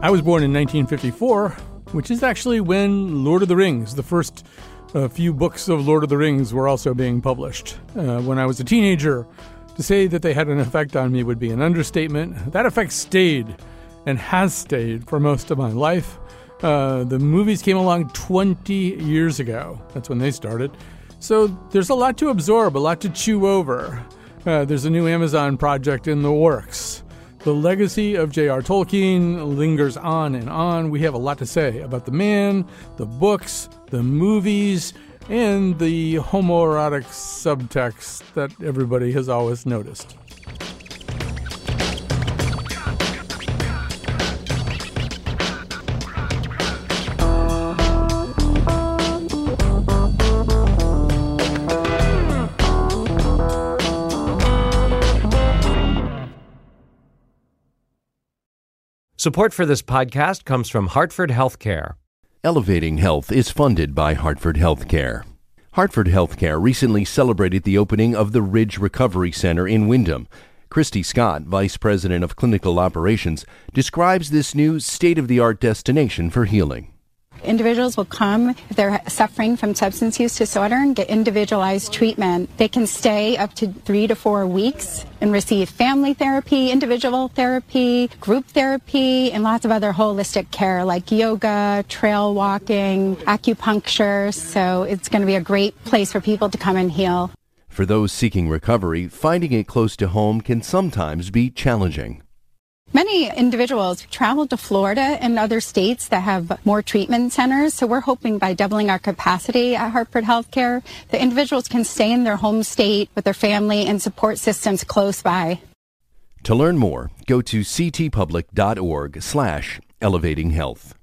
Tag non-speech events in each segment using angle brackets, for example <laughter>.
I was born in 1954, which is actually when Lord of the Rings, the first uh, few books of Lord of the Rings, were also being published. Uh, when I was a teenager, to say that they had an effect on me would be an understatement. That effect stayed and has stayed for most of my life. Uh, the movies came along 20 years ago. That's when they started. So there's a lot to absorb, a lot to chew over. Uh, there's a new Amazon project in the works. The legacy of J.R. Tolkien lingers on and on. We have a lot to say about the man, the books, the movies, and the homoerotic subtext that everybody has always noticed. Support for this podcast comes from Hartford Healthcare. Elevating Health is funded by Hartford Healthcare. Hartford Healthcare recently celebrated the opening of the Ridge Recovery Center in Windham. Christy Scott, Vice President of Clinical Operations, describes this new state of the art destination for healing. Individuals will come if they're suffering from substance use disorder and get individualized treatment. They can stay up to three to four weeks and receive family therapy, individual therapy, group therapy, and lots of other holistic care like yoga, trail walking, acupuncture. So it's going to be a great place for people to come and heal. For those seeking recovery, finding it close to home can sometimes be challenging. Many individuals travel to Florida and other states that have more treatment centers. So we're hoping by doubling our capacity at Hartford Healthcare, the individuals can stay in their home state with their family and support systems close by. To learn more, go to ctpublic.org slash elevating health.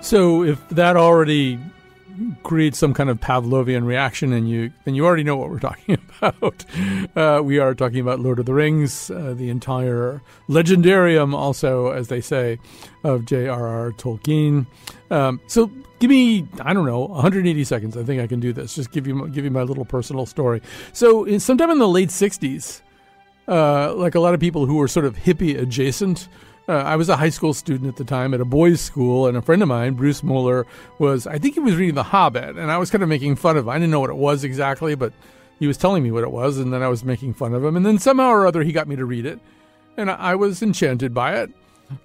So if that already creates some kind of Pavlovian reaction in you, then you already know what we're talking <laughs> about. Uh, we are talking about Lord of the Rings, uh, the entire legendarium, also, as they say, of J.R.R. Tolkien. Um, so give me, I don't know, 180 seconds. I think I can do this. Just give you give you my little personal story. So in, sometime in the late 60s, uh, like a lot of people who were sort of hippie adjacent, uh, I was a high school student at the time at a boys' school, and a friend of mine, Bruce Moeller, was, I think he was reading The Hobbit, and I was kind of making fun of him. I didn't know what it was exactly, but he was telling me what it was, and then I was making fun of him. And then somehow or other, he got me to read it, and I was enchanted by it.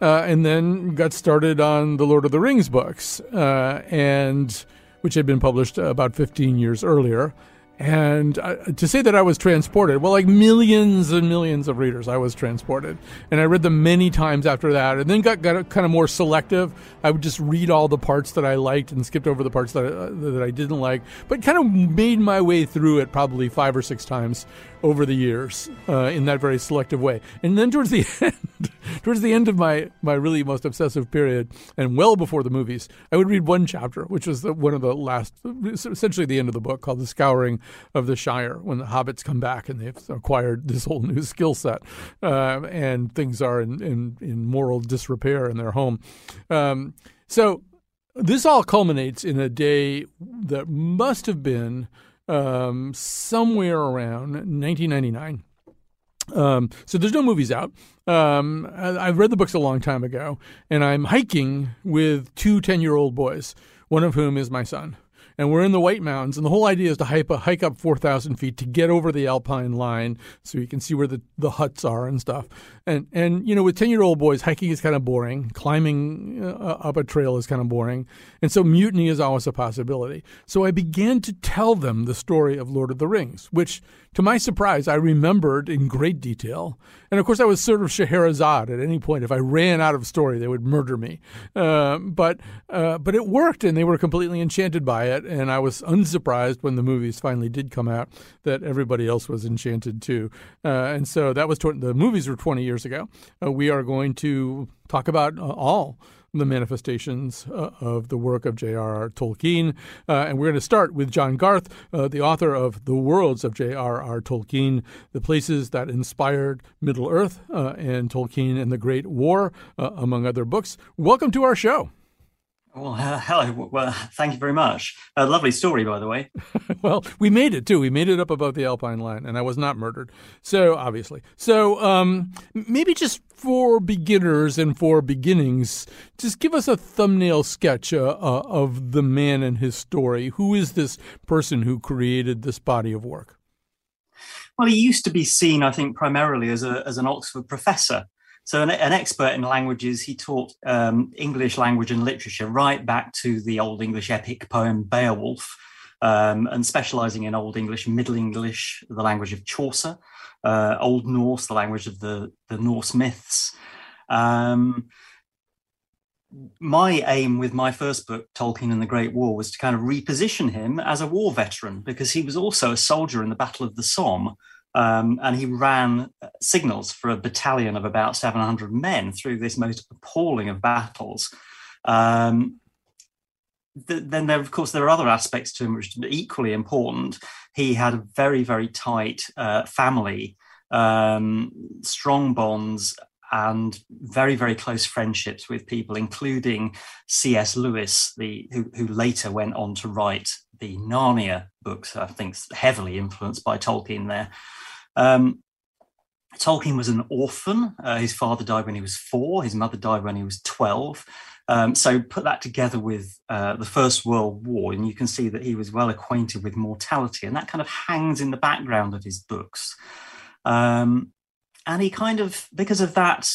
Uh, and then got started on the Lord of the Rings books, uh, and which had been published about 15 years earlier. And to say that I was transported, well, like millions and millions of readers, I was transported. And I read them many times after that, and then got, got kind of more selective. I would just read all the parts that I liked and skipped over the parts that I, uh, that I didn't like, but kind of made my way through it probably five or six times over the years uh, in that very selective way. And then towards the <laughs> end, towards the end of my, my really most obsessive period, and well before the movies, I would read one chapter, which was the, one of the last, essentially the end of the book, called "The Scouring of the Shire," when the hobbits come back and they've acquired this whole new skill set, uh, and things are in, in, in moral disrepair in their home. Um, so this all culminates in a day that must have been um, somewhere around 1999. Um, so there's no movies out. Um, I, have read the books a long time ago, and I'm hiking with two 10 year old boys, one of whom is my son and we're in the White Mountains. And the whole idea is to hike, hike up 4,000 feet to get over the Alpine line so you can see where the, the huts are and stuff. And, and you know, with 10 year old boys, hiking is kind of boring. Climbing uh, up a trail is kind of boring. And so mutiny is always a possibility. So I began to tell them the story of Lord of the Rings, which to my surprise, I remembered in great detail. And of course, I was sort of Scheherazade at any point. If I ran out of story, they would murder me. Uh, but uh, but it worked, and they were completely enchanted by it. And I was unsurprised when the movies finally did come out that everybody else was enchanted too. Uh, and so that was tw- the movies were 20 years ago. Uh, we are going to talk about uh, all the manifestations uh, of the work of J.R.R. Tolkien. Uh, and we're going to start with John Garth, uh, the author of The Worlds of J.R.R. Tolkien, the places that inspired Middle Earth uh, and Tolkien and the Great War, uh, among other books. Welcome to our show. Well, hello. Well, thank you very much. A lovely story, by the way. <laughs> well, we made it too. We made it up above the Alpine line, and I was not murdered. So, obviously. So, um, maybe just for beginners and for beginnings, just give us a thumbnail sketch uh, uh, of the man and his story. Who is this person who created this body of work? Well, he used to be seen, I think, primarily as, a, as an Oxford professor. So, an, an, expert in languages, he taught um, English language and literature right back to the Old English epic poem Beowulf, um, and specializing in Old English, Middle English, the language of Chaucer, uh, Old Norse, the language of the, the Norse myths. Um, my aim with my first book, Tolkien and the Great War, was to kind of reposition him as a war veteran because he was also a soldier in the Battle of the Somme um, and he ran uh, signals for a battalion of about 700 men through this most appalling of battles. Um, th- then there, of course, there are other aspects to him which are equally important. He had a very, very tight uh, family, um, strong bonds, and very, very close friendships with people, including C.S. Lewis, the who, who later went on to write the Narnia books. I think heavily influenced by Tolkien there. Um, Tolkien was an orphan. Uh, his father died when he was four. His mother died when he was 12. Um, so put that together with uh, the First World War, and you can see that he was well acquainted with mortality, and that kind of hangs in the background of his books. Um, and he kind of, because of that,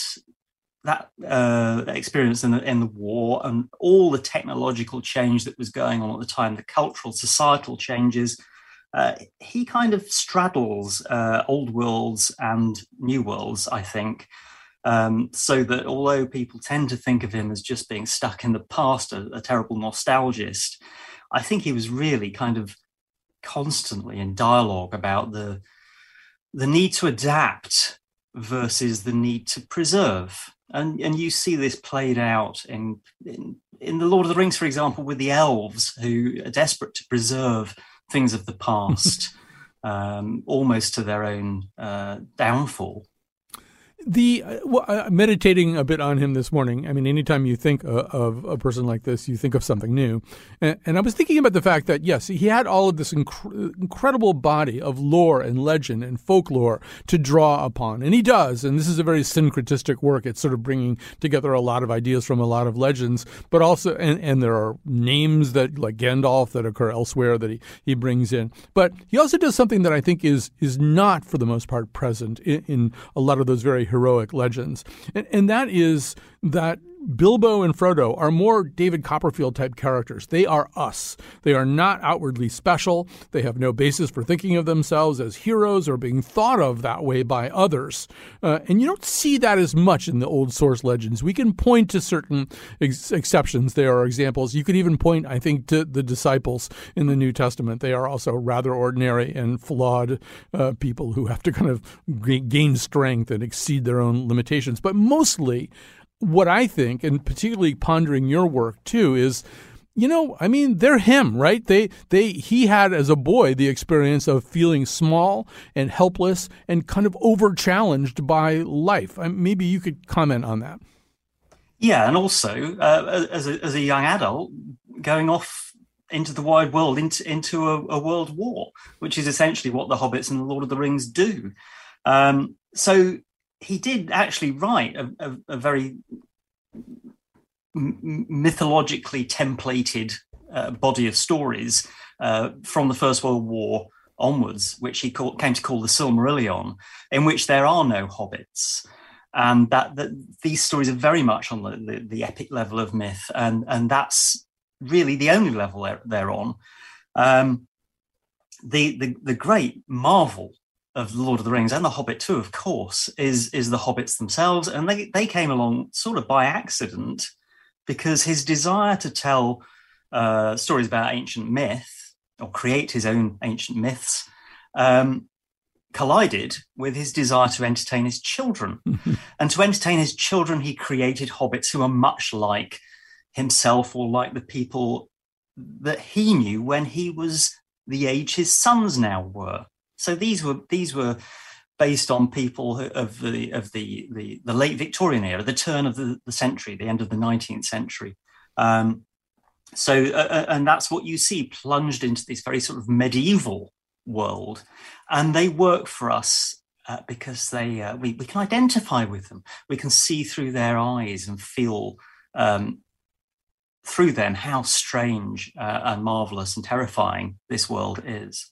that uh, experience in the, in the war and all the technological change that was going on at the time, the cultural, societal changes, uh, he kind of straddles uh, old worlds and new worlds, I think. Um, so that although people tend to think of him as just being stuck in the past, a, a terrible nostalgist, I think he was really kind of constantly in dialogue about the the need to adapt versus the need to preserve. And, and you see this played out in, in, in the Lord of the Rings, for example, with the elves who are desperate to preserve things of the past, <laughs> um, almost to their own uh, downfall the uh, well, meditating a bit on him this morning. I mean, anytime you think uh, of a person like this, you think of something new. And, and I was thinking about the fact that yes, he had all of this inc- incredible body of lore and legend and folklore to draw upon, and he does. And this is a very syncretistic work. It's sort of bringing together a lot of ideas from a lot of legends, but also and, and there are names that like Gandalf that occur elsewhere that he he brings in. But he also does something that I think is is not for the most part present in, in a lot of those very heroic legends. And, and that is that Bilbo and Frodo are more David Copperfield type characters. They are us. They are not outwardly special. They have no basis for thinking of themselves as heroes or being thought of that way by others. Uh, and you don't see that as much in the old source legends. We can point to certain ex- exceptions. There are examples. You could even point, I think, to the disciples in the New Testament. They are also rather ordinary and flawed uh, people who have to kind of gain strength and exceed their own limitations. But mostly, what I think, and particularly pondering your work too, is you know, I mean, they're him, right? They they he had as a boy the experience of feeling small and helpless and kind of over challenged by life. maybe you could comment on that. Yeah, and also uh, as a as a young adult, going off into the wide world, into into a, a, world war, which is essentially what the Hobbits and the Lord of the Rings do. Um, so he did actually write a, a, a very mythologically templated uh, body of stories uh, from the First World War onwards, which he called, came to call the Silmarillion, in which there are no hobbits. And that, that these stories are very much on the, the, the, epic level of myth, and, and that's really the only level they're, they're on. Um, the, the, the great marvel of Lord of the Rings and The Hobbit too, of course, is is the hobbits themselves, and they they came along sort of by accident because his desire to tell uh, stories about ancient myth or create his own ancient myths um, collided with his desire to entertain his children. <laughs> and to entertain his children, he created hobbits who are much like himself or like the people that he knew when he was the age his sons now were. So these were these were based on people of the of the the, the late Victorian era, the turn of the, the century, the end of the 19th century. Um, so uh, uh, and that's what you see plunged into this very sort of medieval world, and they work for us uh, because they uh, we we can identify with them. We can see through their eyes and feel um, through them how strange uh, and marvelous and terrifying this world is.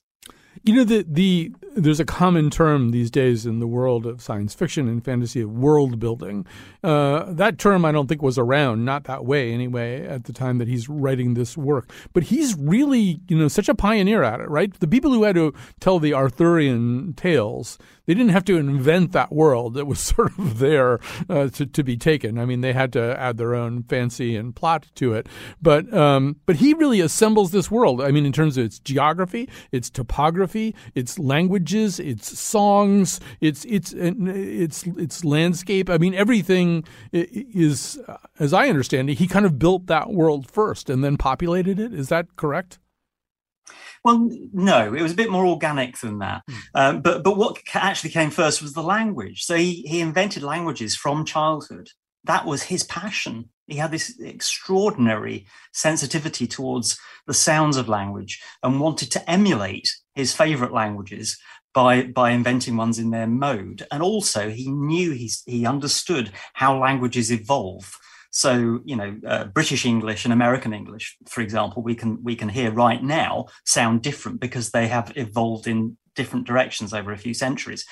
You know the the there's a common term these days in the world of science fiction and fantasy of world building. Uh, that term I don't think was around, not that way anyway, at the time that he's writing this work. But he's really, you know, such a pioneer at it, right? The people who had to tell the Arthurian tales, they didn't have to invent that world. It was <laughs> sort of there uh, to, to be taken. I mean, they had to add their own fancy and plot to it. But um, but he really assembles this world. I mean, in terms of its geography, its topography, its languages, its songs, its its its its landscape. I mean, everything is, as I understand it, he kind of built that world first and then populated it. Is that correct? Well, no, it was a bit more organic than that. Mm. Um, but but what actually came first was the language. So he he invented languages from childhood. That was his passion. He had this extraordinary sensitivity towards the sounds of language and wanted to emulate his favorite languages by by inventing ones in their mode. And also, he knew he he understood how languages evolve so, you know, uh, British English and American English, for example, we can we can hear right now sound different because they have evolved in different directions over a few centuries.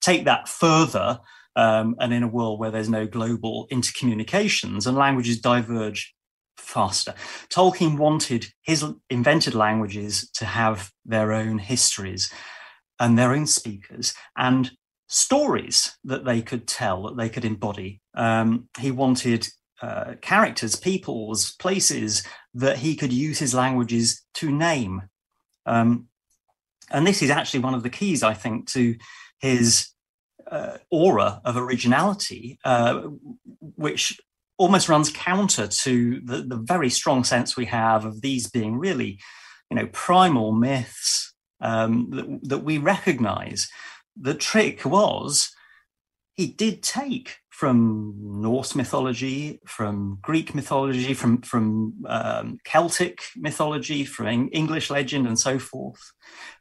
Take that further, um, and in a world where there's no global intercommunications and languages diverge faster. Tolkien wanted his invented languages to have their own histories and their own speakers and stories that they could tell, that they could embody. Um, he wanted uh, characters, peoples, places that he could use his languages to name. Um, and this is actually one of the keys, I think, to his uh, aura of originality, uh, which almost runs counter to the, the, very strong sense we have of these being really, you know, primal myths um, that, that we recognize. The trick was he did take from Norse mythology, from Greek mythology, from from um, Celtic mythology, from English legend, and so forth,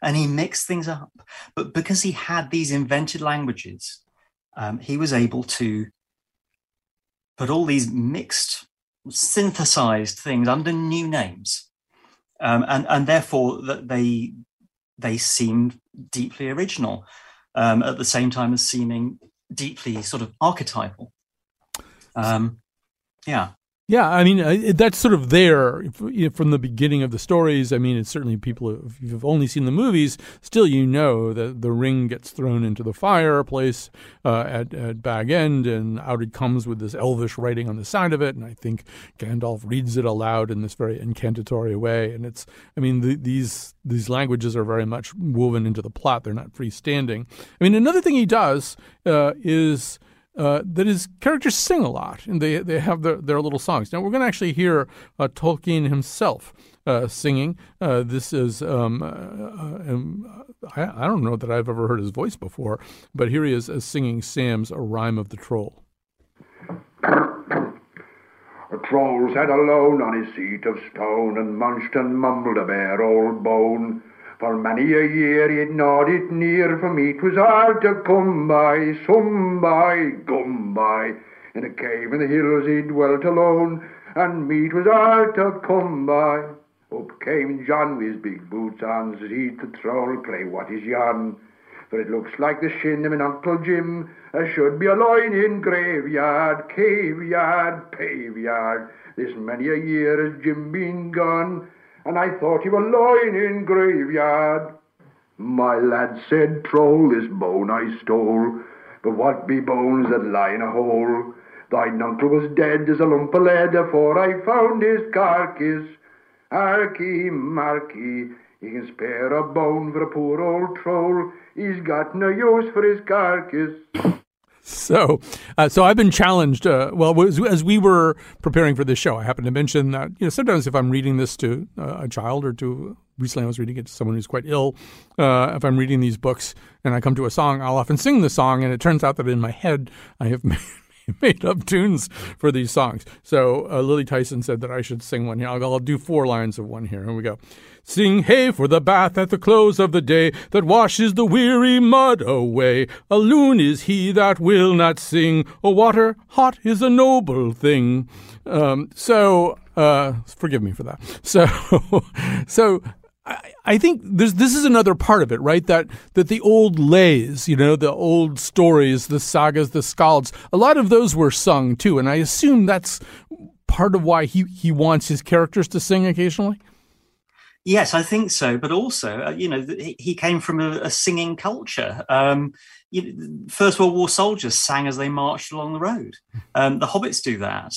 and he mixed things up. But because he had these invented languages, um, he was able to put all these mixed, synthesized things under new names, um, and and therefore that they they seemed deeply original. Um, at the same time as seeming deeply sort of archetypal. Um, yeah. Yeah, I mean that's sort of there from the beginning of the stories. I mean, it's certainly people if you've only seen the movies, still you know that the ring gets thrown into the fireplace uh, at at Bag End, and out it comes with this elvish writing on the side of it. And I think Gandalf reads it aloud in this very incantatory way. And it's, I mean, the, these these languages are very much woven into the plot. They're not freestanding. I mean, another thing he does uh, is uh, that his characters sing a lot, and they they have their, their little songs. Now we're going to actually hear uh, Tolkien himself uh, singing. Uh, this is um, uh, um, I, I, don't know that I've ever heard his voice before, but here he is singing Sam's A Rime of the Troll. A troll sat alone on his seat of stone and munched and mumbled a bare old bone. For many a year it near, for me 'twas hard to come by, some by, gum by. In a cave in the hills he dwelt alone, and me 'twas hard to come by. Up came John with his big boots on, says he to troll, play what is yon? For it looks like the shin of an Uncle Jim, as should be a loin in graveyard, caveyard, paveyard. This many a year has Jim been gone, and I thought you were lying in graveyard. My lad said, Troll, this bone I stole, but what be bones that lie in a hole? Thine uncle was dead as a lump of lead afore I found his carcass. Harkee, marky, He can spare a bone for a poor old troll. He's got no use for his carcass. So, uh, so I've been challenged. Uh, well, as, as, we were preparing for this show, I happened to mention that you know sometimes if I'm reading this to uh, a child or to recently I was reading it to someone who's quite ill. Uh, if I'm reading these books and I come to a song, I'll often sing the song, and it turns out that in my head I have <laughs> <laughs> made, up tunes for these songs. So uh, Lily Tyson said that I should sing one here. I'll, I'll do four lines of one here. Here we go. Sing hey for the bath at the close of the day that washes the weary mud away. A loon is he that will not sing. A water hot is a noble thing. Um, so uh, forgive me for that. <laughs> So so I, think this this is another part of it, right? That that the old lays, you know, the old stories, the sagas, the skalds, a lot of those were sung too, and I assume that's part of why he he wants his characters to sing occasionally. Yes, I think so. But also, uh, you know, he came from a, a singing culture. Um, you know, First World War soldiers sang as they marched along the road. Um, the hobbits do that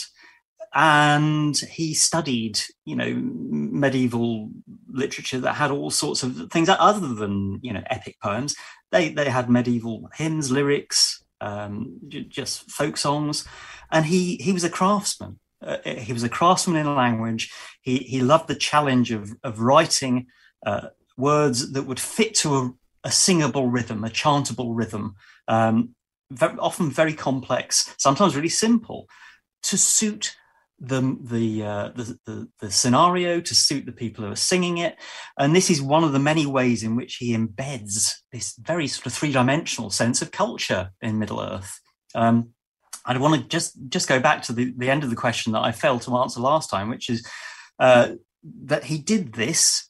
and he studied you know medieval literature that had all sorts of things other than you know epic poems. They they had medieval hymns lyrics um, just folk songs. And he he was a craftsman. Uh, he was a craftsman in language. He he loved the challenge of of writing uh, words that would fit to a, a singable rhythm a chantable rhythm um, very, often very complex sometimes really simple to suit the the, uh, the, the the scenario to suit the people who are singing it, and this is one of the many ways in which he embeds this very sort of three dimensional sense of culture in Middle Earth. Um, I want to just just go back to the, the end of the question that I failed to answer last time, which is uh, that he did this.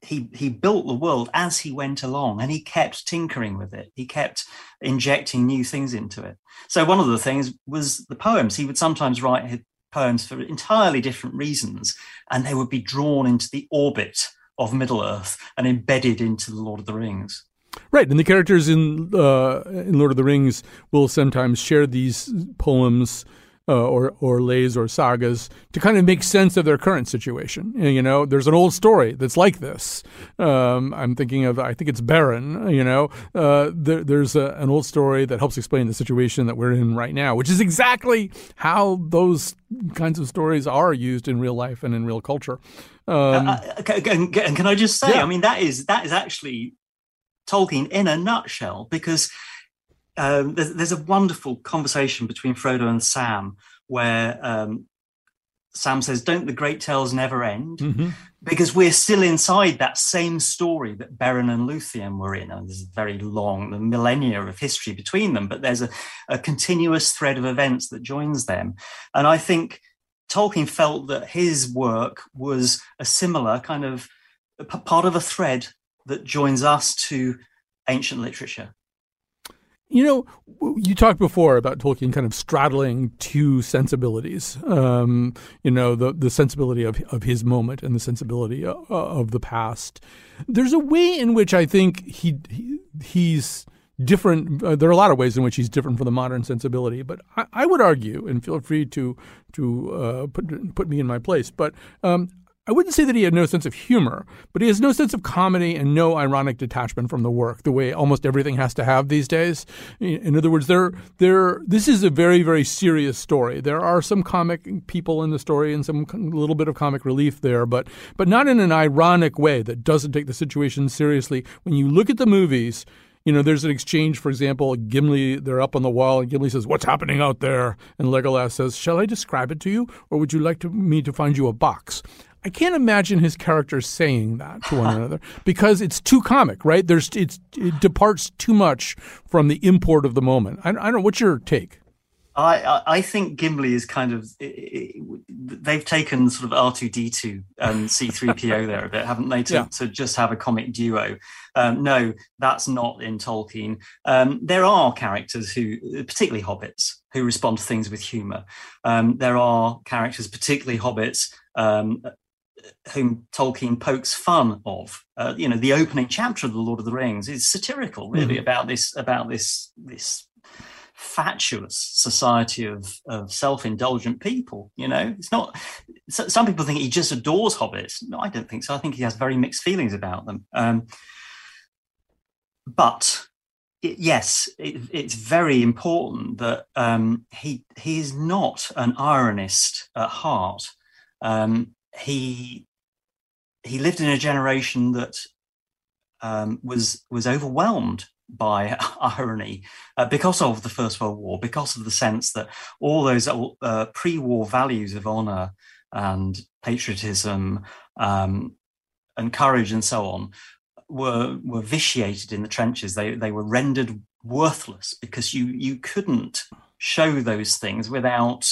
He he built the world as he went along, and he kept tinkering with it. He kept injecting new things into it. So one of the things was the poems. He would sometimes write poems for entirely different reasons, and they would be drawn into the orbit of Middle Earth and embedded into the Lord of the Rings. Right, and the characters in uh, in Lord of the Rings will sometimes share these poems uh, or or lays or sagas to kind of make sense of their current situation. You know, there's an old story that's like this. Um, I'm thinking of I think it's Beren. You know, uh, there, there's a, an old story that helps explain the situation that we're in right now, which is exactly how those kinds of stories are used in real life and in real culture. Um, uh, uh can, can, I just say? Yeah. I mean, that is that is actually Tolkien in a nutshell because um, there's, there's, a wonderful conversation between Frodo and Sam where um, Sam says, Don't the great tales never end? Mm-hmm. Because we're still inside that same story that Beren and Luthien were in. And there's a very long, the millennia of history between them, but there's a, a continuous thread of events that joins them. And I think Tolkien felt that his work was a similar kind of part of a thread that joins us to ancient literature. You know, you talked before about Tolkien kind of straddling two sensibilities. Um, you know, the the sensibility of of his moment and the sensibility of, uh, of the past. There's a way in which I think he, he he's different. Uh, there are a lot of ways in which he's different from the modern sensibility, but I, I would argue, and feel free to to uh, put put me in my place. But um, I wouldn't say that he had no sense of humor, but he has no sense of comedy and no ironic detachment from the work, the way almost everything has to have these days. In other words, there, there, this is a very, very serious story. There are some comic people in the story and some little bit of comic relief there, but, but not in an ironic way that doesn't take the situation seriously. When you look at the movies, you know, there's an exchange, for example, Gimli, they're up on the wall, and Gimli says, What's happening out there? And Legolas says, Shall I describe it to you, or would you like to, me to find you a box? I can't imagine his characters saying that to one another <laughs> because it's too comic, right? There's it's it departs too much from the import of the moment. I, I don't know. What's your take? I I think Gimli is kind of it, it, they've taken sort of R two D two and C three PO <laughs> there a bit, haven't they? To, yeah. to just have a comic duo. Um, no, that's not in Tolkien. Um, there are characters who, particularly hobbits, who respond to things with humour. Um, there are characters, particularly hobbits, um, whom Tolkien pokes fun of. Uh, you know, the opening chapter of the Lord of the Rings is satirical, really, mm-hmm. about this about this this fatuous society of, of self-indulgent people you know? It's not some people think he just adores hobbits. No i don't think so. I think he has very mixed feelings about them. Um, but it, yes it, it's very important that um, he he is not an ironist at heart. Um, he he lived in a generation that um, was was overwhelmed by <laughs> irony uh, because of the First World War, because of the sense that all those uh, pre-war values of honor and patriotism um, and courage and so on were were vitiated in the trenches. They they were rendered worthless because you you couldn't show those things without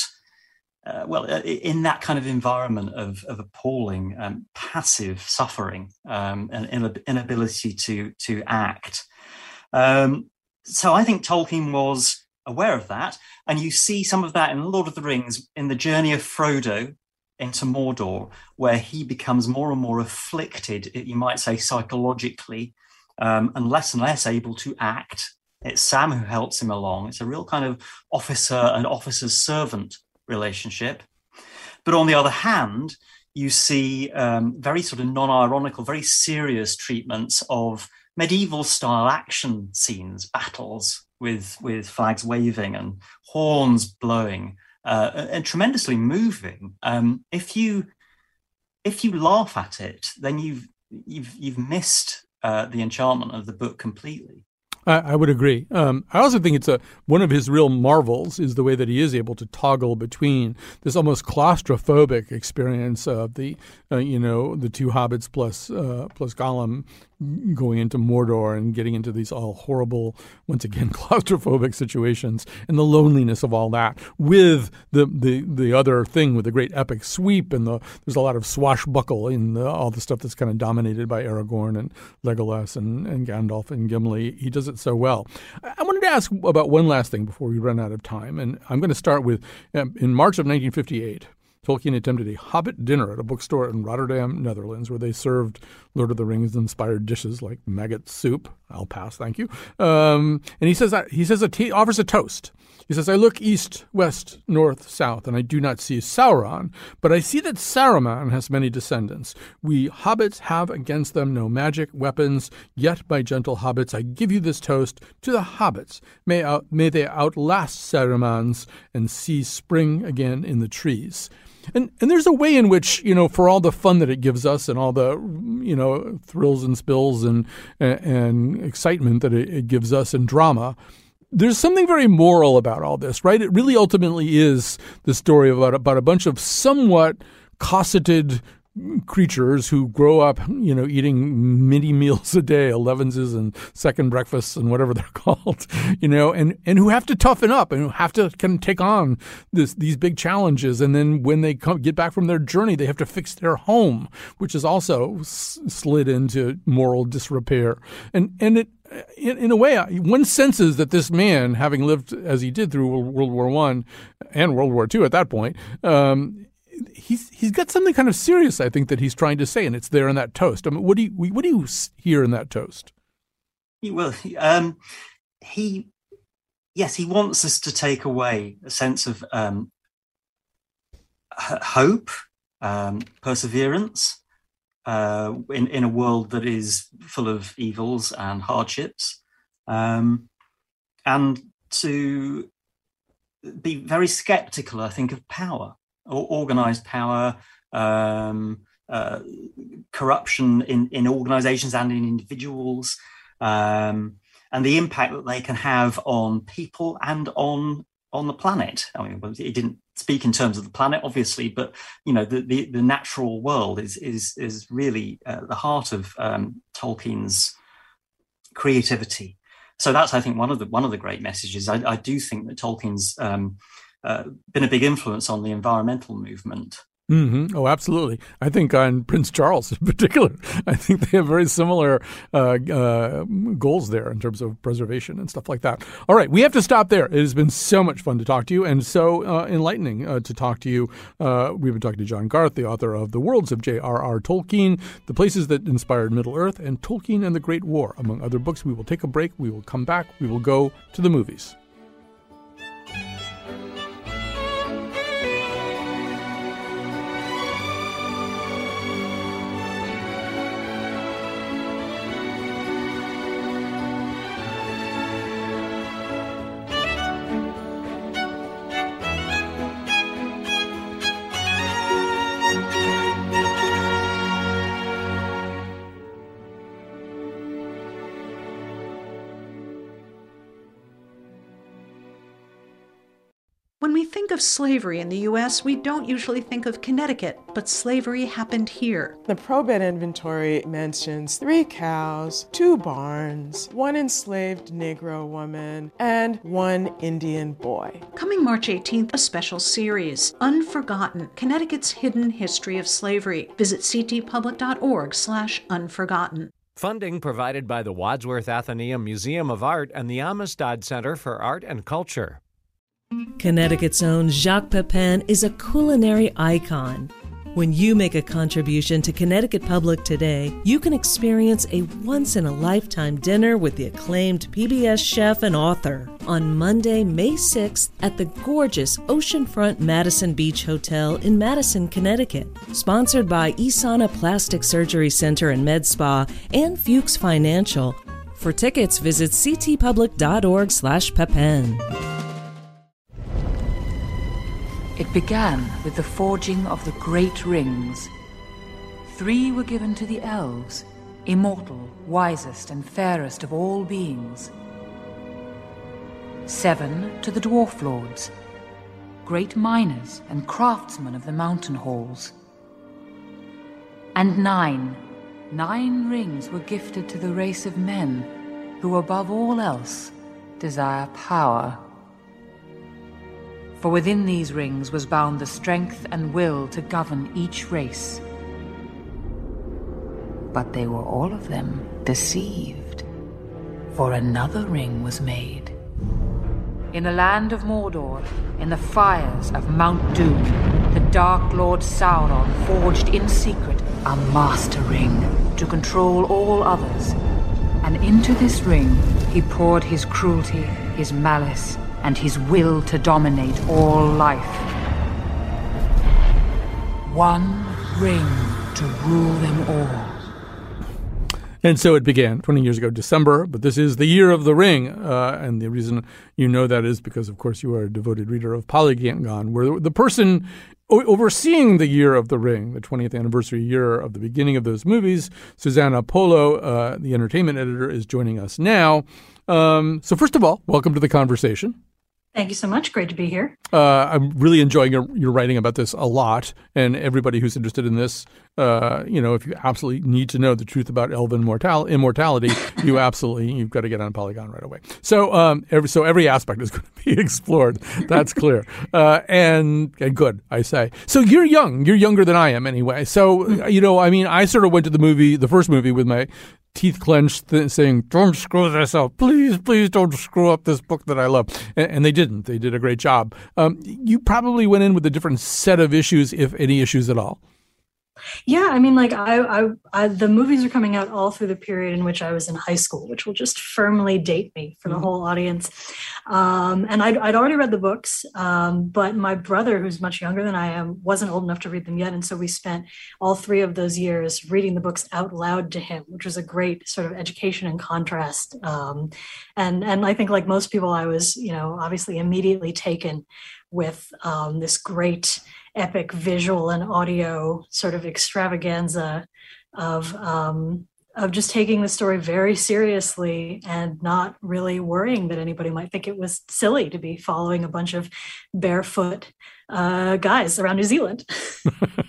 uh, well, uh, in that kind of environment of, of appalling, um, passive suffering um, and inability to to act. Um, so I think Tolkien was aware of that, and you see some of that in Lord of the Rings in the journey of Frodo into Mordor, where he becomes more and more afflicted, you might say psychologically, um, and less and less able to act. It's Sam who helps him along. It's a real kind of officer and officer's servant relationship. But on the other hand, you see um, very sort of non ironical, very serious treatments of medieval style action scenes, battles with, with flags waving and horns blowing, uh, and tremendously moving. Um, if you if you laugh at it, then you've you've you've missed uh, the enchantment of the book completely. I, I would agree. Um, I also think it's a one of his real marvels is the way that he is able to toggle between this almost claustrophobic experience of the, uh, you know, the two hobbits plus uh, plus Gollum going into Mordor and getting into these all horrible, once again, <laughs> claustrophobic situations and the loneliness of all that with the, the, the other thing with the great epic sweep and the there's a lot of swashbuckle in the, all the stuff that's kind of dominated by Aragorn and Legolas and, and Gandalf and Gimli. He does it so well. I wanted to ask about one last thing before we run out of time, and I'm going to start with um, in March of 1958. Tolkien attempted a Hobbit dinner at a bookstore in Rotterdam, Netherlands, where they served Lord of the Rings inspired dishes like maggot soup. I'll pass, thank you. Um, and he says that, he says he offers a toast. He says, "I look east, west, north, south, and I do not see Sauron, but I see that Saruman has many descendants. We hobbits have against them no magic weapons. Yet, by gentle hobbits, I give you this toast to the hobbits. May out, may they outlast Sarumans and see spring again in the trees." And and there's a way in which you know for all the fun that it gives us and all the you know thrills and spills and and, and excitement that it, it gives us and drama. There's something very moral about all this, right? It really ultimately is the story about about a bunch of somewhat cosseted creatures who grow up, you know, eating many meals a day, elevenses and second breakfasts and whatever they're <laughs> called, you know, and, and who have to toughen up and who have to kind of take on this these big challenges. And then when they come get back from their journey, they have to fix their home, which is also slid into moral disrepair. And and it in, in, a way, one senses that this man, having lived as he did through World War One and World War Two at that point, um, he's he's got something kind of serious, I think, that he's trying to say, and it's there in that toast. I mean, what do you what do you hear in that toast? Well, um, he yes, he wants us to take away a sense of um, hope, um, perseverance uh, in in a world that is full of evils and hardships, um, and to be very skeptical, I think, of power organized power, um, uh, corruption in, in organizations and in individuals, um, and the impact that they can have on people and on on the planet. I mean, it didn't speak in terms of the planet, obviously, but you know, the the, the natural world is is is really uh, the heart of um, Tolkien's creativity. So that's, I think, one of the one of the great messages. I, I do think that Tolkien's um, uh, been a big influence on the environmental movement. Mm-hmm. Oh, absolutely. I think on Prince Charles in <laughs> particular, I think they have very similar uh, uh, goals there in terms of preservation and stuff like that. All right, we have to stop there. It has been so much fun to talk to you and so uh, enlightening uh, to talk to you. Uh, we've been talking to John Garth, the author of The Worlds of J.R.R. Tolkien, The Places That Inspired Middle Earth, and Tolkien and the Great War, among other books. We will take a break. We will come back. We will go to the movies. Of slavery in the U.S., we don't usually think of Connecticut, but slavery happened here. The probate inventory mentions three cows, two barns, one enslaved Negro woman, and one Indian boy. Coming March 18th, a special series, Unforgotten, Connecticut's Hidden History of Slavery. Visit ctpublic.org slash unforgotten. Funding provided by the Wadsworth Atheneum Museum of Art and the Amistad Center for Art and Culture. Connecticut's own Jacques Pepin is a culinary icon. When you make a contribution to Connecticut Public today, you can experience a once in a lifetime dinner with the acclaimed PBS chef and author on Monday, May 6th at the gorgeous oceanfront Madison Beach Hotel in Madison, Connecticut. Sponsored by Isana Plastic Surgery Center and Med Spa and Fuchs Financial. For tickets, visit ctpublic.org/pepin. It began with the forging of the Great Rings. Three were given to the elves, immortal, wisest, and fairest of all beings. Seven to the Dwarf Lords, great miners and craftsmen of the mountain halls. And nine, nine rings were gifted to the race of men who, above all else, desire power. For within these rings was bound the strength and will to govern each race. But they were all of them deceived, for another ring was made. In the land of Mordor, in the fires of Mount Doom, the Dark Lord Sauron forged in secret a master ring to control all others. And into this ring he poured his cruelty, his malice, and his will to dominate all life. One ring to rule them all. And so it began 20 years ago, December, but this is the year of the ring. Uh, and the reason you know that is because, of course, you are a devoted reader of Polygon, where the person overseeing the year of the ring, the 20th anniversary year of the beginning of those movies, Susana Polo, uh, the entertainment editor, is joining us now. Um, so, first of all, welcome to the conversation. Thank you so much. Great to be here. Uh, I'm really enjoying your, your, writing about this a lot. And everybody who's interested in this, uh, you know, if you absolutely need to know the truth about elven mortal- immortality, <laughs> you absolutely, you've got to get on Polygon right away. So, um, every, so every aspect is <laughs> going to be explored. That's clear. <laughs> uh, and, and good, I say. So you're young. You're younger than I am anyway. So, mm-hmm. you know, I mean, I sort of went to the movie, the first movie with my teeth clenched, th- saying, "Don't screw this up, please, please, don't screw up this book that I love." And, and they didn't. They did a great job. Um, you probably went in with a different set of issues, if any issues at all. Yeah, I mean, like I, I, I, the movies are coming out all through the period in which I was in high school, which will just firmly date me for the mm-hmm. whole audience. Um, and I'd, I'd, already read the books, um, but my brother, who's much younger than I am, wasn't old enough to read them yet, and so we spent all three of those years reading the books out loud to him, which was a great sort of education and contrast. Um, and and I think, like most people, I was, you know, obviously immediately taken with um, this great epic visual and audio sort of extravaganza of um, of just taking the story very seriously and not really worrying that anybody might think it was silly to be following a bunch of barefoot uh, guys around New Zealand.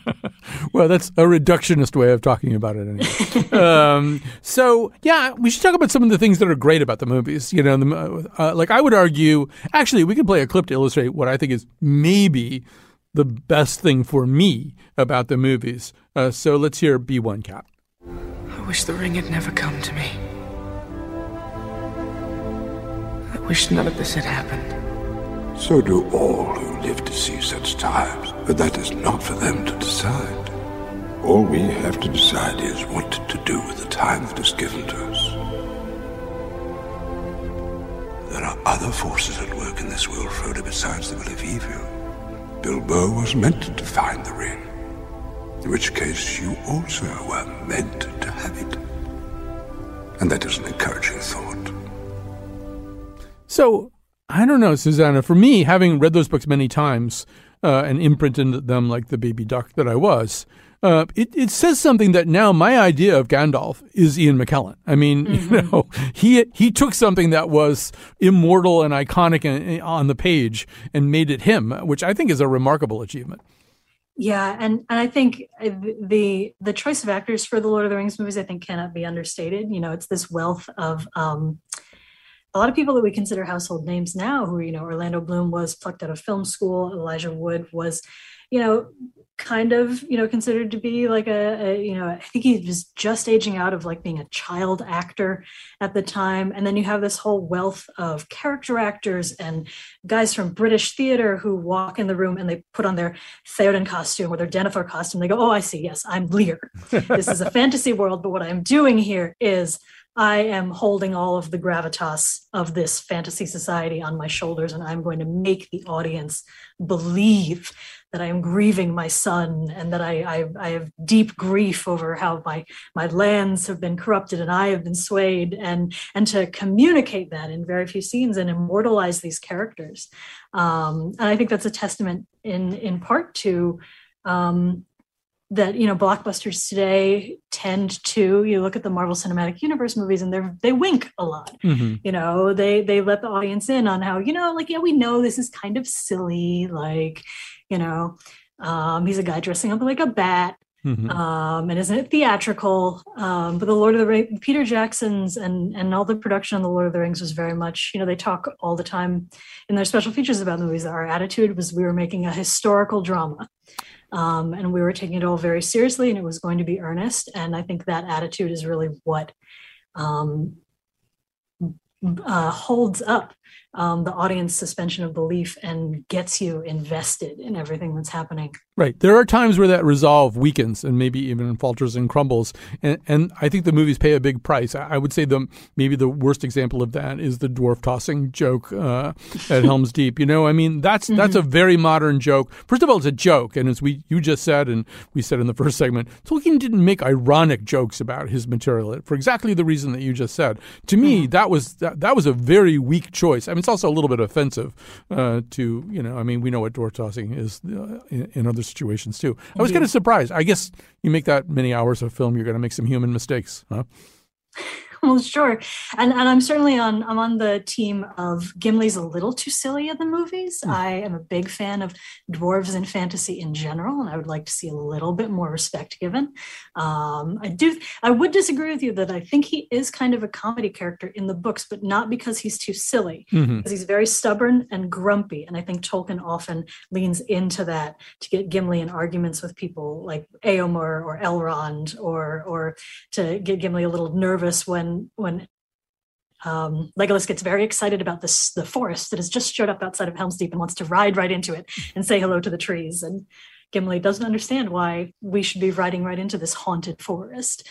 <laughs> well, that's a reductionist way of talking about it. Anyway. <laughs> um, so, yeah, we should talk about some of the things that are great about the movies. You know, the, uh, like I would argue, actually, we can play a clip to illustrate what I think is maybe the best thing for me about the movies. Uh, so let's hear B1 Cap. I wish the ring had never come to me. I wish none of this had happened. So do all who live to see such times, but that is not for them to decide. All we have to decide is what to do with the time that is given to us. There are other forces at work in this world, Frodo, besides the will of evil. Bilbo was meant to find the ring. In which case, you also were meant to have it. And that is an encouraging thought. So, I don't know, Susana. For me, having read those books many times uh, and imprinted them like the baby duck that I was, uh, it, it says something that now my idea of Gandalf is Ian McKellen. I mean, mm-hmm. you know, <laughs> he he took something that was immortal and iconic and, on the page and made it him, which I think is a remarkable achievement. Yeah, and and I think the the choice of actors for the Lord of the Rings movies, I think, cannot be understated. You know, it's this wealth of um, a lot of people that we consider household names now. Who you know, Orlando Bloom was plucked out of film school. Elijah Wood was, you know, kind of you know considered to be like a, a, you know i think he was just aging out of like being a child actor at the time. And then you have this whole wealth of character actors and guys from british theater who walk in the room and they put on their theoden costume or their denethor costume. They go oh i see. Yes i'm lear. <laughs> This is a fantasy world but what i'm doing here is I am holding all of the gravitas of this fantasy society on my shoulders, and I'm going to make the audience believe that I am grieving my son and that I, I, I, have deep grief over how my, my lands have been corrupted and I have been swayed and, and to communicate that in very few scenes and immortalize these characters. Um, and I think that's a testament in, in part to um, that you know blockbusters today tend to you look at the marvel cinematic universe movies and they they wink a lot mm-hmm. you know they they let the audience in on how you know like yeah we know this is kind of silly like you know um, he's a guy dressing up like a bat mm-hmm. um, and isn't it theatrical um, but the lord of the rings peter jackson's and and all the production on the lord of the rings was very much you know they talk all the time in their special features about the movies our attitude was we were making a historical drama um, and we were taking it all very seriously and it was going to be earnest. And I think that attitude is really what um, uh, holds up um, the audience suspension of belief and gets you invested in everything that's happening. Right. There are times where that resolve weakens and maybe even falters and crumbles, and, and I think the movies pay a big price. I would say the maybe the worst example of that is the dwarf tossing joke uh, at <laughs> Helm's Deep. You know, I mean that's mm-hmm. that's a very modern joke. First of all, it's a joke, and as we you just said, and we said in the first segment, Tolkien didn't make ironic jokes about his material for exactly the reason that you just said. To me, mm-hmm. that was that, that was a very weak choice. I mean, it's also a little bit offensive uh, to you know. I mean, we know what dwarf tossing is uh, in, in other situations too. I was kind of surprised. I guess you make that many hours of film, you're going to make some human mistakes, huh? Well, sure, and and I'm certainly on I'm on the team of Gimli's a little too silly in the movies. Mm. I am a big fan of dwarves and fantasy in general, and I would like to see a little bit more respect given. Um, I do I would disagree with you that I think he is kind of a comedy character in the books, but not because he's too silly, mm-hmm. because he's very stubborn and grumpy, and I think Tolkien often leans into that to get Gimli in arguments with people like Eomer or Elrond, or or to get Gimli a little nervous when when when um, Legolas gets very excited about this the forest that has just showed up outside of Helm's Deep and wants to ride right into it and say hello to the trees. And Gimli doesn't understand why we should be riding right into this haunted forest.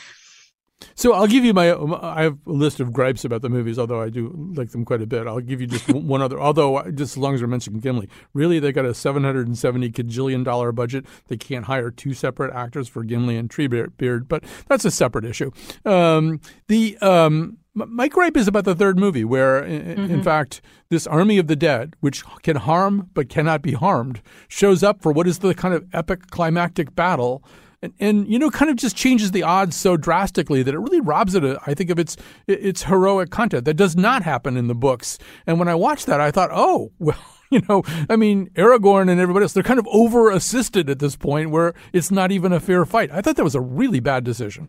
So I'll give you my. I have a list of gripes about the movies, although I do like them quite a bit. I'll give you just one other. Although just as long as we're mentioning Gimli, really they got a seven hundred and seventy kajillion dollar budget. They can't hire two separate actors for Gimli and Treebeard, but that's a separate issue. Um, the um, my gripe is about the third movie, where in, mm-hmm. in, fact this army of the dead, which can harm but cannot be harmed, shows up for what is the kind of epic climactic battle and, and you know kind of just changes the odds so drastically that it really robs it I think of its its heroic content that does not happen in the books and when I watched that I thought oh <laughs> well you know I mean Aragorn and everybody else they're kind of over assisted at this point where it's not even a fair fight I thought that was a really bad decision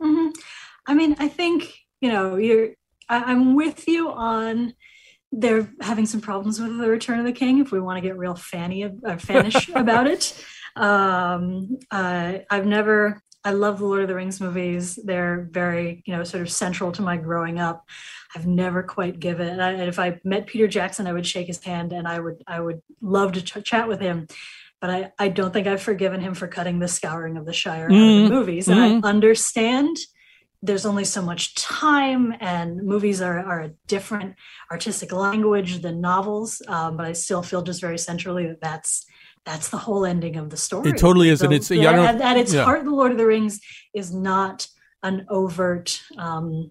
mm-hmm. I mean I think you know you're I, I'm with you on they're having some problems with the Return of the King. If we want to get real fanny, uh, fannish <laughs> about it, um, uh, I've never. I love the Lord of the Rings movies. They're very, you know, sort of central to my growing up. I've never quite given. And if I met Peter Jackson, I would shake his hand and I would, I would love to ch- chat with him. But I, I don't think I've forgiven him for cutting the scouring of the Shire mm. out of the mm-hmm. movies. And mm. I understand there's only so much time and movies are, are a different artistic language than novels um, but i still feel just very centrally that that's that's the whole ending of the story. It totally is, so, and it's yeah, at, at, its yeah. heart, the Lord of the Rings is not an overt. Um,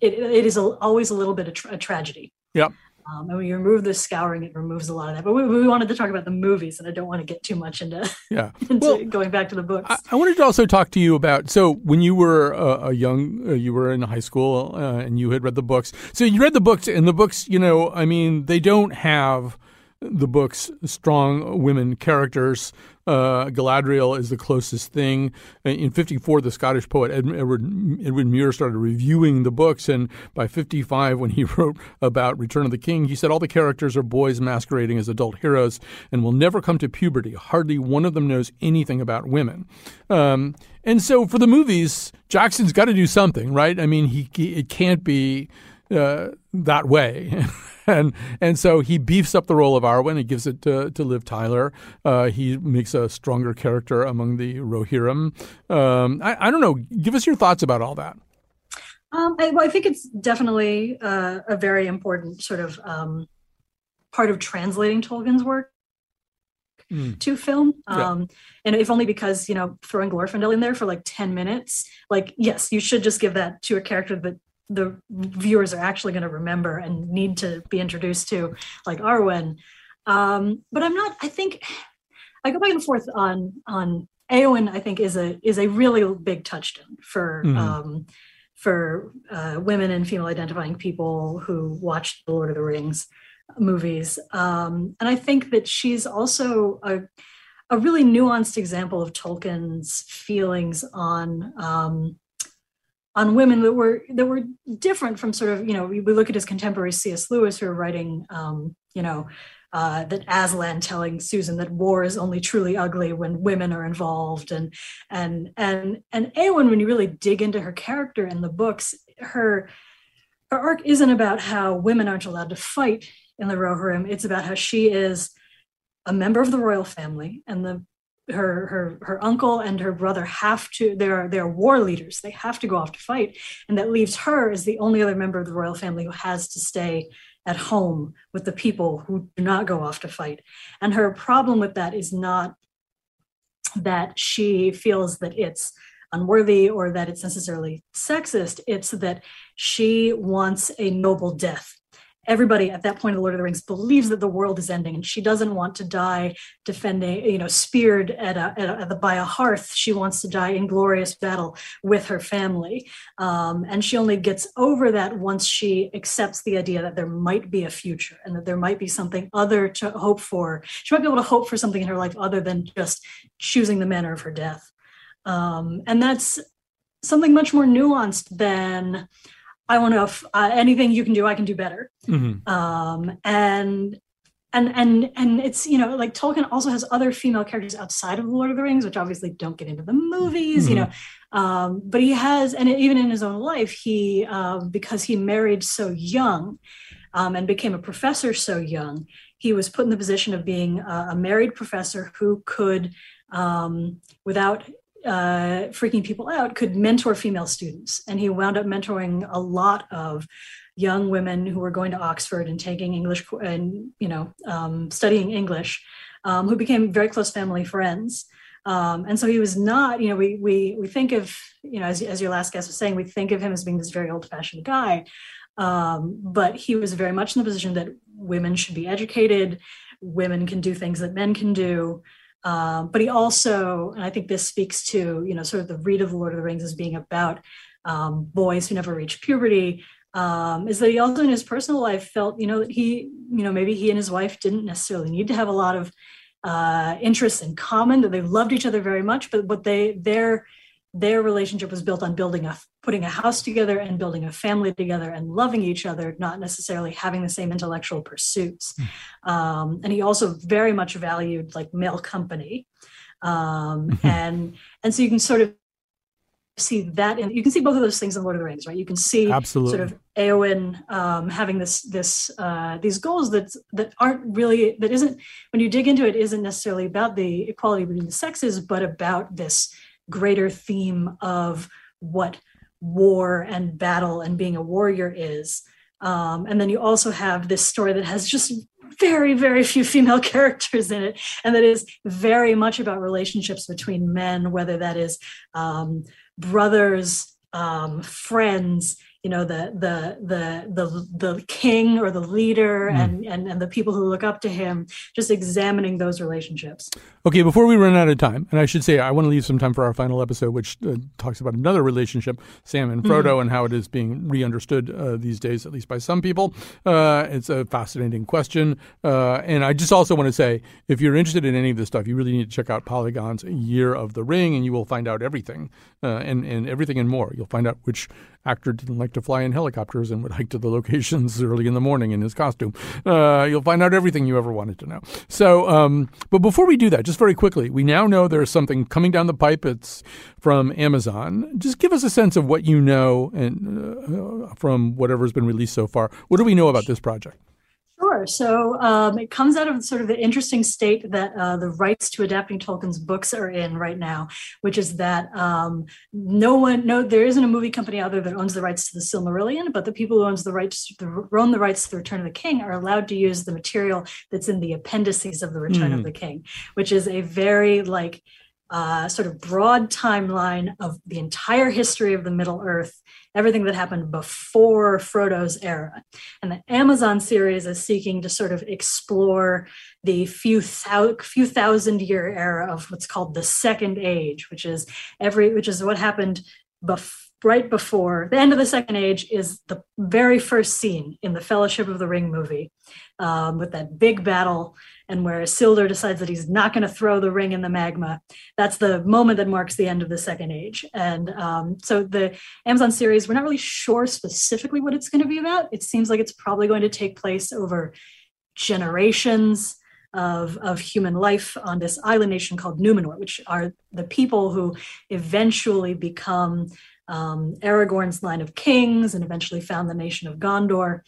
it, it is a, always a little bit of tra- a tragedy. Yep. Um, and when you remove the scouring, it removes a lot of that. But we, we wanted to talk about the movies, and I don't want to get too much into, yeah. <laughs> into Well, going back to the books. I, I wanted to also talk to you about so when you were a, a young, uh, you were in high school uh, and you had read the books. So you read the books, and the books, you know, I mean, they don't have the books strong women characters. Uh, Galadriel is the closest thing. In '54, the Scottish poet Edward Edward Muir started reviewing the books, and by '55, when he <laughs> wrote about Return of the King, he said all the characters are boys masquerading as adult heroes and will never come to puberty. Hardly one of them knows anything about women. Um, and so, for the movies, Jackson's got to do something, right? I mean, he, he it can't be uh, that way. <laughs> <laughs> and and so he beefs up the role of Arwen. He gives it to, to Liv Tyler. Uh, he makes a stronger character among the Rohirrim. Um, I, I don't know. Give us your thoughts about all that. Um, I, well, I think it's definitely uh, a very important sort of um, part of translating Tolkien's work to film. Yeah. Um, and if only because, you know, throwing Glorfindel in there for like 10 minutes, like, yes, you should just give that to a character that the viewers are actually going to remember and need to be introduced to, like Arwen. Um, but I'm not, I think, I go back and forth on, on Eowyn, I think is a, is a really big touchstone for, Mhm. um, for uh, women and female identifying people who watch the Lord of the Rings movies. Um, and I think that she's also a, a really nuanced example of Tolkien's feelings on um, on women that were that were different from sort of you know we, look at his contemporary C.S. Lewis who are writing um, you know uh, that Aslan telling Susan that war is only truly ugly when women are involved and and and and Eowyn when you really dig into her character in the books her her arc isn't about how women aren't allowed to fight in the Rohirrim. It's about how she is a member of the royal family, and the her her her uncle and her brother have to. They're they're war leaders. They have to go off to fight, and that leaves her as the only other member of the royal family who has to stay at home with the people who do not go off to fight. And her problem with that is not that she feels that it's unworthy or that it's necessarily sexist. It's that she wants a noble death. Everybody at that point of *The Lord of the Rings believes that the world is ending, and she doesn't want to die defending, you know, speared at a, at a, at the, by a hearth. She wants to die in glorious battle with her family, um, and she only gets over that once she accepts the idea that there might be a future and that there might be something other to hope for. She might be able to hope for something in her life other than just choosing the manner of her death um, and that's something much more nuanced than I want to f- uh, anything you can do, I can do better. Mm-hmm. Um, and and and and it's you know like Tolkien also has other female characters outside of the Lord of the Rings, which obviously don't get into the movies, you know. Um, but he has, and even in his own life, he um, because he married so young um, and became a professor so young, he was put in the position of being a, a married professor who could, um, without uh, freaking people out, could mentor female students. And he wound up mentoring a lot of young women who were going to Oxford and taking English and, you know, um, studying English, um, who became very close family friends. Um, and so he was not, you know, we we we think of, you know, as, as your last guest was saying, we think of him as being this very old-fashioned guy. Um, but he was very much in the position that women should be educated, women can do things that men can do. Um, but he also, and I think this speaks to, you know, sort of the read of the Lord of the Rings as being about um, boys who never reach puberty, um, is that he also in his personal life felt, you know, that he, you know, maybe he and his wife didn't necessarily need to have a lot of uh, interests in common, that they loved each other very much, but what they, their, their relationship was built on building a putting a house together and building a family together and loving each other not necessarily having the same intellectual pursuits. Um, and he also very much valued like male company. Um, and and so you can sort of see that and you can see both of those things in lord of the rings right? You can see Absolutely. sort of Eowyn um, having this this uh, these goals that that aren't really that isn't when you dig into it isn't necessarily about the equality between the sexes but about this greater theme of what war and battle and being a warrior is. Um, and then you also have this story that has just very, very few female <laughs> characters in it, and that is very much about relationships between men, whether that is um, brothers, um, friends, you know the the the the the king or the leader mm. and, and and the people who look up to him just examining those relationships okay before we run out of time and i should say i want to leave some time for our final episode which uh, talks about another relationship sam and frodo mm. and how it is being re-understood uh, these days at least by some people uh, it's a fascinating question uh, and i just also want to say if you're interested in any of this stuff you really need to check out polygon's year of the ring and you will find out everything uh, and, and everything and more you'll find out which actor didn't like to fly in helicopters and would <laughs> hike to the locations early in the morning in his costume. Uh, you'll find out everything you ever wanted to know. So, um, but before we do that, just very quickly, we now know there's something coming down the pipe. It's from Amazon. Just give us a sense of what you know and uh, from whatever's been released so far. What do we know about this project? Sure. So um, it comes out of sort of the interesting state that uh, the rights to adapting Tolkien's books are in right now, which is that um, no one, no, there isn't a movie company out there that owns the rights to the Silmarillion, but the people who owns the rights, the, own the rights to the Return of the King, are allowed to use the material that's in the appendices of the Return mm. of hmm. the King, which is a very like uh, sort of broad timeline of the entire history of the Middle Earth everything that happened before Frodo's era. And the Amazon series is seeking to sort of explore the few, thou- few thousand year era of what's called the Second Age, which is every which is what happened before right before the end of the second age is the very first scene in the fellowship of the ring movie um, with that big battle and where Isildur decides that he's not going to throw the ring in the magma. That's the moment that marks the end of the Second Age. And um, so the Amazon series, we're not really sure specifically what it's going to be about. It seems like it's probably going to take place over generations of, of human life on this island nation called Numenor, which are the people who eventually become um, Aragorn's line of kings and eventually found the nation of Gondor.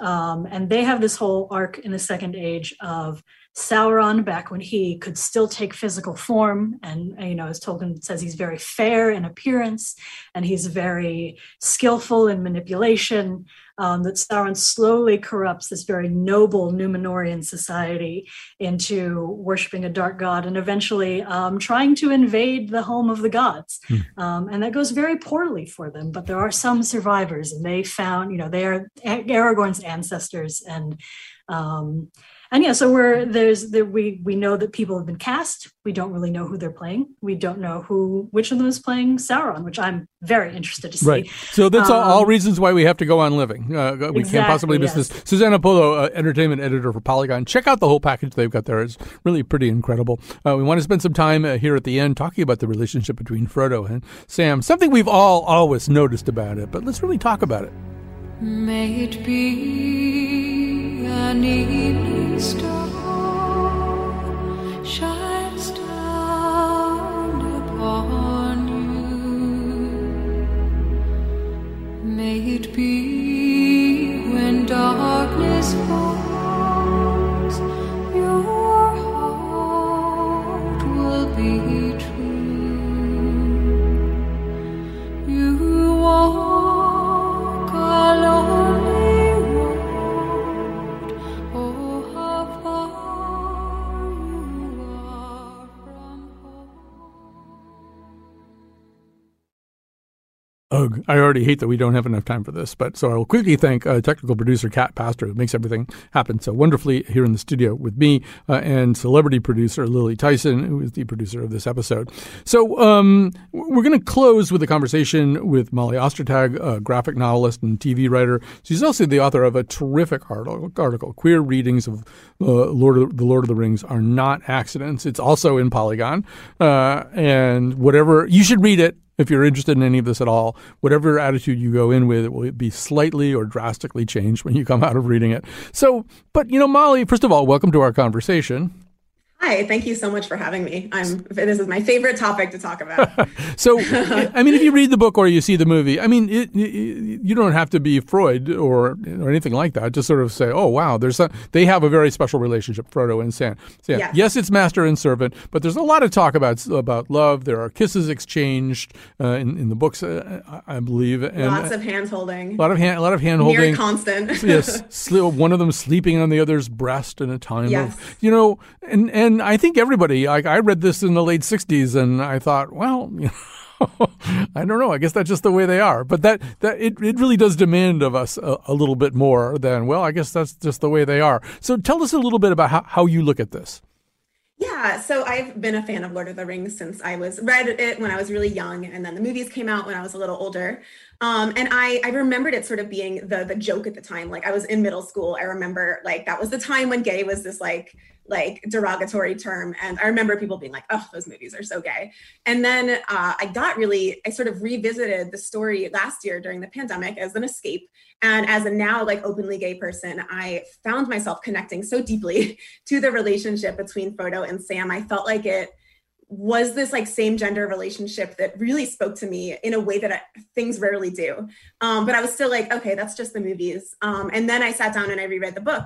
Um, and they have this whole arc in the second age of Sauron back when he could still take physical form. And, you know, as Tolkien says, he's very fair in appearance and he's very skillful in manipulation um, that Sauron slowly corrupts this very noble Numenorian society into worshiping a dark god and eventually um, trying to invade the home of the gods. Hmm. Um, and that goes very poorly for them, but there are some survivors, and they found, you know, they are Aragorn's ancestors and um, and yeah, so we're there's there, we we know that people have been cast. We don't really know who they're playing. We don't know who which of them is playing Sauron, which I'm very interested to see. Right. So that's um, all, reasons why we have to go on living. Uh, we exactly, can't possibly miss yes. this. Susana Polo, uh, entertainment editor for Polygon. Check out the whole package they've got there. It's really pretty incredible. Uh, we want to spend some time uh, here at the end talking about the relationship between Frodo and Sam. Something we've all always noticed about it, but let's really talk about it. May it be an evening star shines down upon you. May it be when darkness falls your heart will be Ugh, I already hate that we don't have enough time for this, but so I will quickly thank uh, technical producer Cat Pastor, who makes everything happen so wonderfully here in the studio with me, uh, and celebrity producer Lily Tyson, who is the producer of this episode. So um, we're going to close with a conversation with Molly Ostertag, a graphic novelist and TV writer. She's also the author of a terrific article, article Queer Readings of uh, Lord of, The Lord of the Rings Are Not Accidents. It's also in Polygon. Uh, and whatever, you should read it if you're interested in any of this at all, whatever attitude you go in with, it will be slightly or drastically changed when you come out of reading it. So, but you know, Molly, first of all, welcome to our conversation. Hi, thank you so much for having me. I'm this is my favorite topic to talk about. <laughs> so, I mean, if you read the book or you see the movie, I mean, it, it, you don't have to be Freud or or anything like that. Just sort of say, "Oh, wow, there's some, they have a very special relationship, Frodo and Sam." Yeah, yes. yes, it's master and servant, but there's a lot of talk about about love. There are kisses exchanged uh, in in the books, uh, I believe, and lots of hand holding. A lot of hand, a lot of hand holding. constant. <laughs> yes, one of them sleeping on the other's breast in a time yes. of you know, and and and I think everybody, like I read this in the late '60s, and I thought, well, <laughs> you know, I don't know. I guess that's just the way they are. But that that it, it really does demand of us a, a, little bit more than well. I guess that's just the way they are. So tell us a little bit about how, how you look at this. Yeah, so I've been a fan of Lord of the Rings since I was read it when I was really young, and then the movies came out when I was a little older. Um, and I I remembered it sort of being the the joke at the time. Like I was in middle school. I remember like that was the time when gay was this like like derogatory term. And I remember people being like, oh, those movies are so gay. And then uh, I got really, I sort of revisited the story last year during the pandemic as an escape. And as a now like openly gay person, I found myself connecting so deeply <laughs> to the relationship between Frodo and Sam. I felt like it was this like same gender relationship that really spoke to me in a way that I, things rarely do. Um, but I was still like, okay, that's just the movies. Um, and then I sat down and I reread the book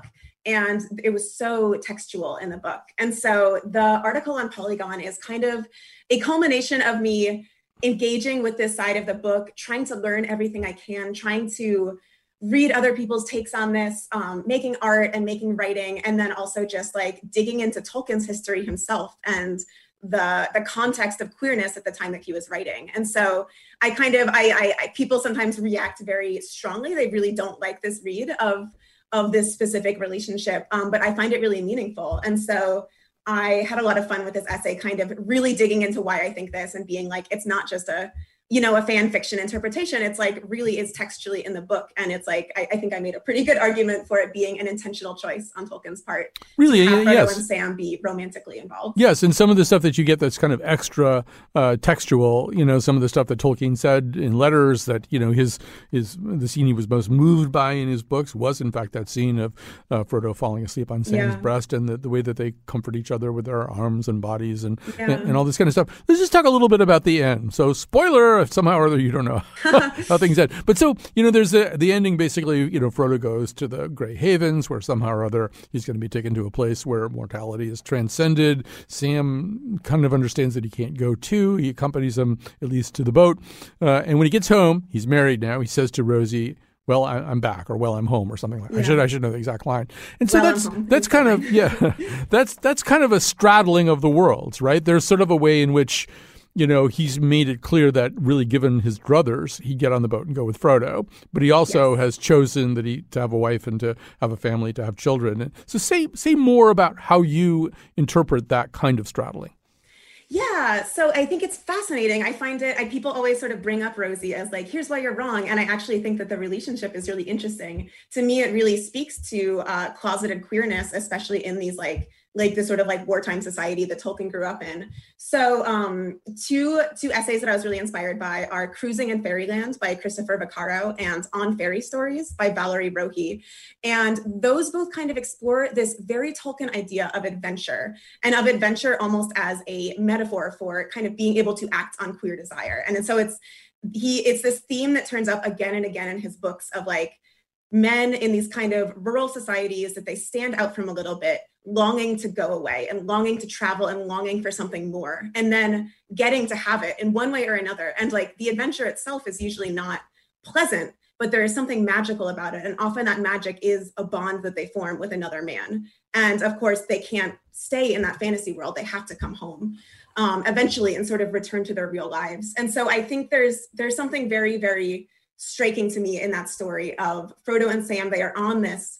and it was so textual in the book. And so the article on Polygon is kind of a culmination of me engaging with this side of the book, trying to learn everything I can, trying to read other people's takes on this, um, making art and making writing, and then also just like digging into Tolkien's history himself and the the context of queerness at the time that he was writing. And so I kind of I, I, I people sometimes react very strongly. They really don't like this read of of this specific relationship. Um, but I find it really meaningful. And so I had a lot of fun with this essay, kind of really digging into why I think this and being like, it's not just a you know a fan fiction interpretation it's like really is textually in the book and it's like I, I, think i made a pretty good argument for it being an intentional choice on tolkien's part really? to have Frodo yes. and sam be romantically involved. Yes and some of the stuff that you get that's kind of extra uh, textual you know some of the stuff that tolkien said in letters that you know his his the scene he was most moved by in his books was in fact that scene of uh, frodo falling asleep on sam's Yeah. breast and the, the way that they comfort each other with their arms and bodies and, Yeah. and and all this kind of stuff. Let's just talk a little bit about the end. So spoiler somehow or other you don't know <laughs> how things end. But so, you know, there's the, the ending basically, you know, Frodo goes to the Grey Havens where somehow or other he's going to be taken to a place where mortality is transcended. Sam kind of understands that he can't go too. He accompanies him at least to the boat. Uh, and when he gets home, he's married now. He says to Rosie, well, I, I'm back, or well, I'm home, or something like. that. I should I should know the exact line. And so Well, that's that's kind of yeah, <laughs> that's that's kind of a straddling of the worlds, right? There's sort of a way in which you know, he's made it clear that really given his druthers, he'd get on the boat and go with Frodo. But he also has chosen that he to have a wife and to have a family, to have children. So say say more about how you interpret that kind of straddling. Yeah, so I think it's fascinating. I find it, I, people always sort of bring up Rosie as like, here's why you're wrong. And I actually think that the relationship is really interesting. To me, it really speaks to uh, closeted queerness, especially in these like, like the sort of like wartime society that Tolkien grew up in. So um, two two essays that I was really inspired by are Cruising in Fairyland by Christopher Vaccaro and On Fairy Stories by Valerie Rohy. And those both kind of explore this very Tolkien idea of adventure and of adventure almost as a metaphor for kind of being able to act on queer desire. And so it's he it's this theme that turns up again and again in his books of like men in these kind of rural societies that they stand out from a little bit longing to go away and longing to travel and longing for something more and then getting to have it in one way or another. And like the adventure itself is usually not pleasant but there is something magical about it. And often that magic is a bond that they form with another man. And of course they can't stay in that fantasy world. They have to come home um, eventually and sort of return to their real lives. And so i think there's there's something very very striking to me in that story of frodo and sam they are on this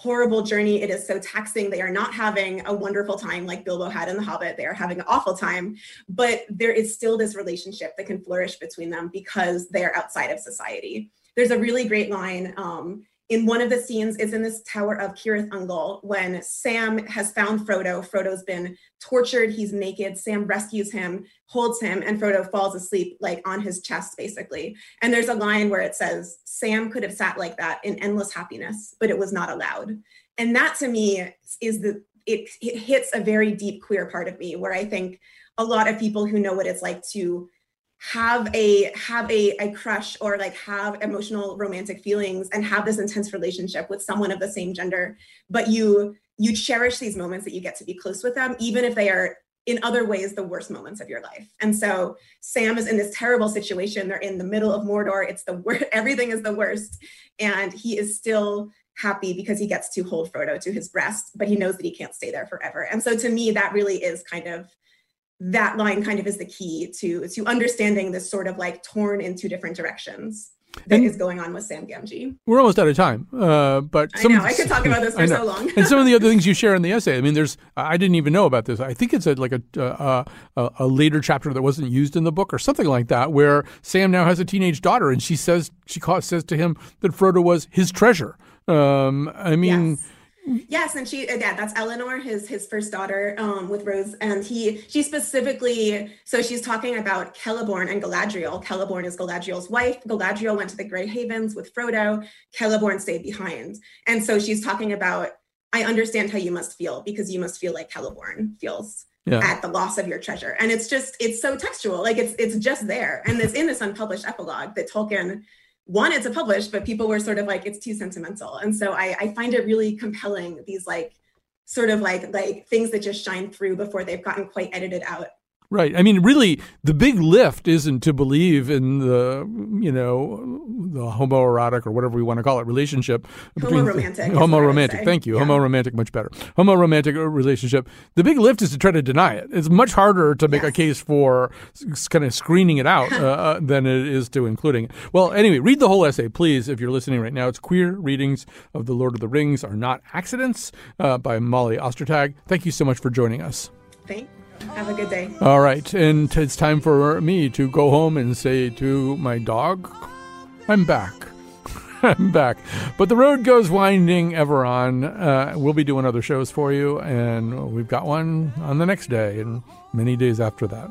horrible journey. It is so taxing. They are not having a wonderful time like Bilbo had in The Hobbit. They are having an awful time, but there is still this relationship that can flourish between them because they are outside of society. There's a really great line um, in one of the scenes is in this tower of Cirith Ungol when Sam has found Frodo. Frodo's been tortured. He's naked. Sam rescues him, holds him, and Frodo falls asleep like on his chest, basically. And there's a line where it says, Sam could have sat like that in endless happiness, but it was not allowed. And that to me is the it, it hits a very deep queer part of me where I think a lot of people who know what it's like to have a have a, a crush or like have emotional romantic feelings and have this intense relationship with someone of the same gender but you you cherish these moments that you get to be close with them even if they are in other ways the worst moments of your life. And so sam is in this terrible situation. They're in the middle of mordor. It's the worst <laughs> everything is the worst. And he is still happy because he gets to hold frodo to his breast but he knows that he can't stay there forever. And so to me that really is kind of that line kind of is the key to to understanding this sort of like torn in two different directions that And- is going on with Sam Gamgee. We're almost out of time, uh, but I know, I could talk about this <laughs> for so long. and some of the other <laughs> things you share in the essay. I mean, there's I didn't even know about this. I think it's a, like a, uh, a a later chapter that wasn't used in the book or something like that, where Sam now has a teenage daughter, and she says she calls, says to him that Frodo was his treasure. Um, I mean. Yes, and she uh, yeah, that's Eleanor, his his first daughter, um, with Rose, and he she specifically so she's talking about Celeborn and Galadriel. Celeborn is Galadriel's wife. Galadriel went to the Grey Havens with Frodo. Celeborn stayed behind, and so she's talking about I understand how you must feel because you must feel like Celeborn feels Yeah. at the loss of your treasure, and it's just it's so textual, like it's it's just there, and it's in this unpublished epilogue that Tolkien wanted to publish, but people were sort of like, it's too sentimental. And so I, I find it really compelling, these like sort of like like things that just shine through before they've gotten quite edited out. Right. I mean, really, the big lift isn't to believe in the, you know, the homoerotic or whatever we want to call it relationship. between- Homoromantic is what I would Homoromantic. say. Thank you. Homoromantic, much better. Homoromantic relationship. The big lift is to try to deny it. It's much harder to make a case for kind of screening it out uh, uh, <laughs> than it is to including it. Well, anyway, read the whole essay, please, if you're listening right now. It's Queer Readings of The Lord of the Rings Are Not Accidents uh, by Molly Ostertag. Thank you so much for joining us. Thank Have a good day. All right, and it's time for me to go home and say to my dog, I'm back. <laughs> I'm back. But the road goes winding ever on. Uh, we'll be doing other shows for you, and we've got one on the next day and many days after that.